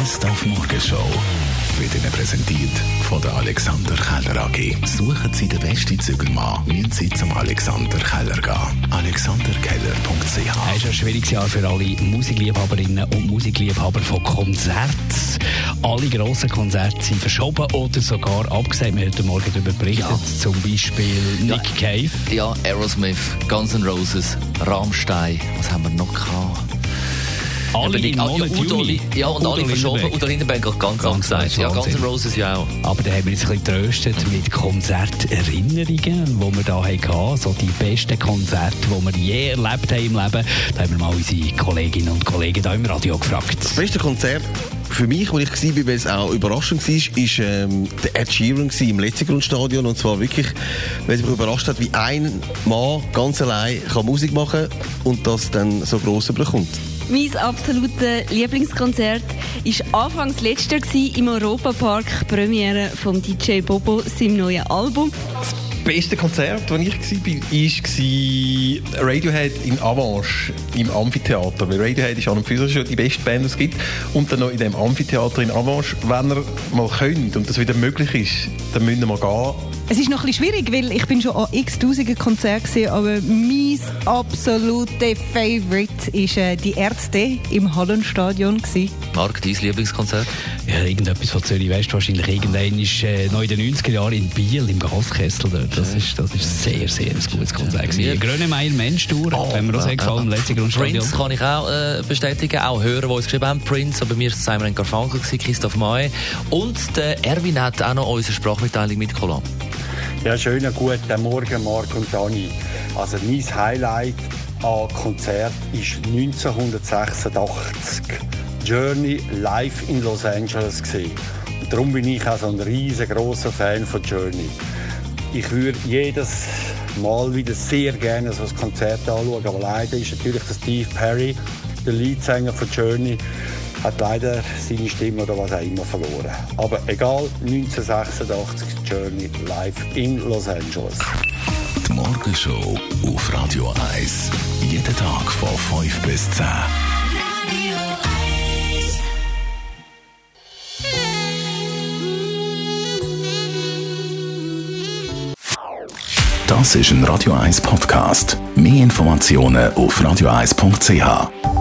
Best auf Morgenshow wird Ihnen präsentiert von der Alexander Keller AG. Suchen Sie den besten Zügelmann, müssen Sie zum Alexander Keller gehen. AlexanderKeller.ch Es ist ein schwieriges Jahr für alle Musikliebhaberinnen und Musikliebhaber von Konzerten. Alle grossen Konzerte sind verschoben oder sogar abgesagt. Wir haben heute Morgen darüber berichtet. Ja. Zum Beispiel Nick Cave. Ja, Aerosmith, Guns N' Roses, Rammstein, was haben wir noch gehabt? Alle Eben, im Monat ja, Udo, Juli. Li- ja, und Udo alle verschoben. Udo Lindenberg hat ganz, Ganz, gesagt. ganz Ja. N' Roses ja auch. Aber da haben wir uns ein bisschen getröstet mit Konzerterinnerungen, die wir da hatten. So die besten Konzerte, die wir je erlebt haben im Leben. Da haben wir mal unsere Kolleginnen und Kollegen da im Radio gefragt. Das beste Konzert für mich, wo ich war, weil es auch überraschend war, ist ähm, der Ed Sheeran im Letzigrundstadion. Und zwar wirklich, weil es mich überrascht hat, wie ein Mann ganz allein kann Musik machen und das dann so gross bekommt. Mein absolutes Lieblingskonzert war anfangs gewesen, im Europapark, Premiere von DJ Bobo, seinem neuen Album. beste Konzert, das ich war, war Radiohead in Avanche im Amphitheater. Weil Radiohead ist an und für sich schon die beste Band, die es gibt. Und dann noch in dem Amphitheater in Avanche. Wenn ihr mal könnt und das wieder möglich ist, dann müsst ihr mal gehen. Es ist noch ein bisschen schwierig, weil ich bin schon an x tausenden Konzerten gesehen, aber mein absolute Favorite ist äh, die Ärzte im Hallenstadion gewesen. Marc, dein Lieblingskonzert? Ja, irgendetwas von Zürich West, wahrscheinlich irgendein ist äh, noch in den 90er Jahren in Biel im Gaskessel dort. Das ist, das ist sehr, sehr ein gutes Konzert. Ja. gewesen. Grönemeyer Mensch-Tour, Oh, wenn wir auch sehr gefallen, im letzten Grundstadion. Prince kann ich auch äh, bestätigen, auch Hörer, die uns geschrieben haben. Prince, aber bei mir war Simon Garfunkel, gewesen, Christoph May. Und der Erwin hat auch noch unsere Sprachmitteilung mitgekommen. Ja, schönen guten Morgen, Marc und Dani. Also mein Highlight an Konzert ist 1986 Journey live in Los Angeles gesehen. Darum bin ich auch so ein riesengroßer Fan von Journey. Ich würde jedes Mal wieder sehr gerne so ein Konzert anschauen, aber leider ist natürlich Steve Perry, der Leadsänger von Journey, hat leider seine Stimme oder was auch immer verloren. Aber egal, 1986 Journey live in Los Angeles. Die Morgenshow auf Radio 1. Jeden Tag von 5 bis 10. Das ist ein Radio 1 Podcast. Mehr Informationen auf radio1.ch.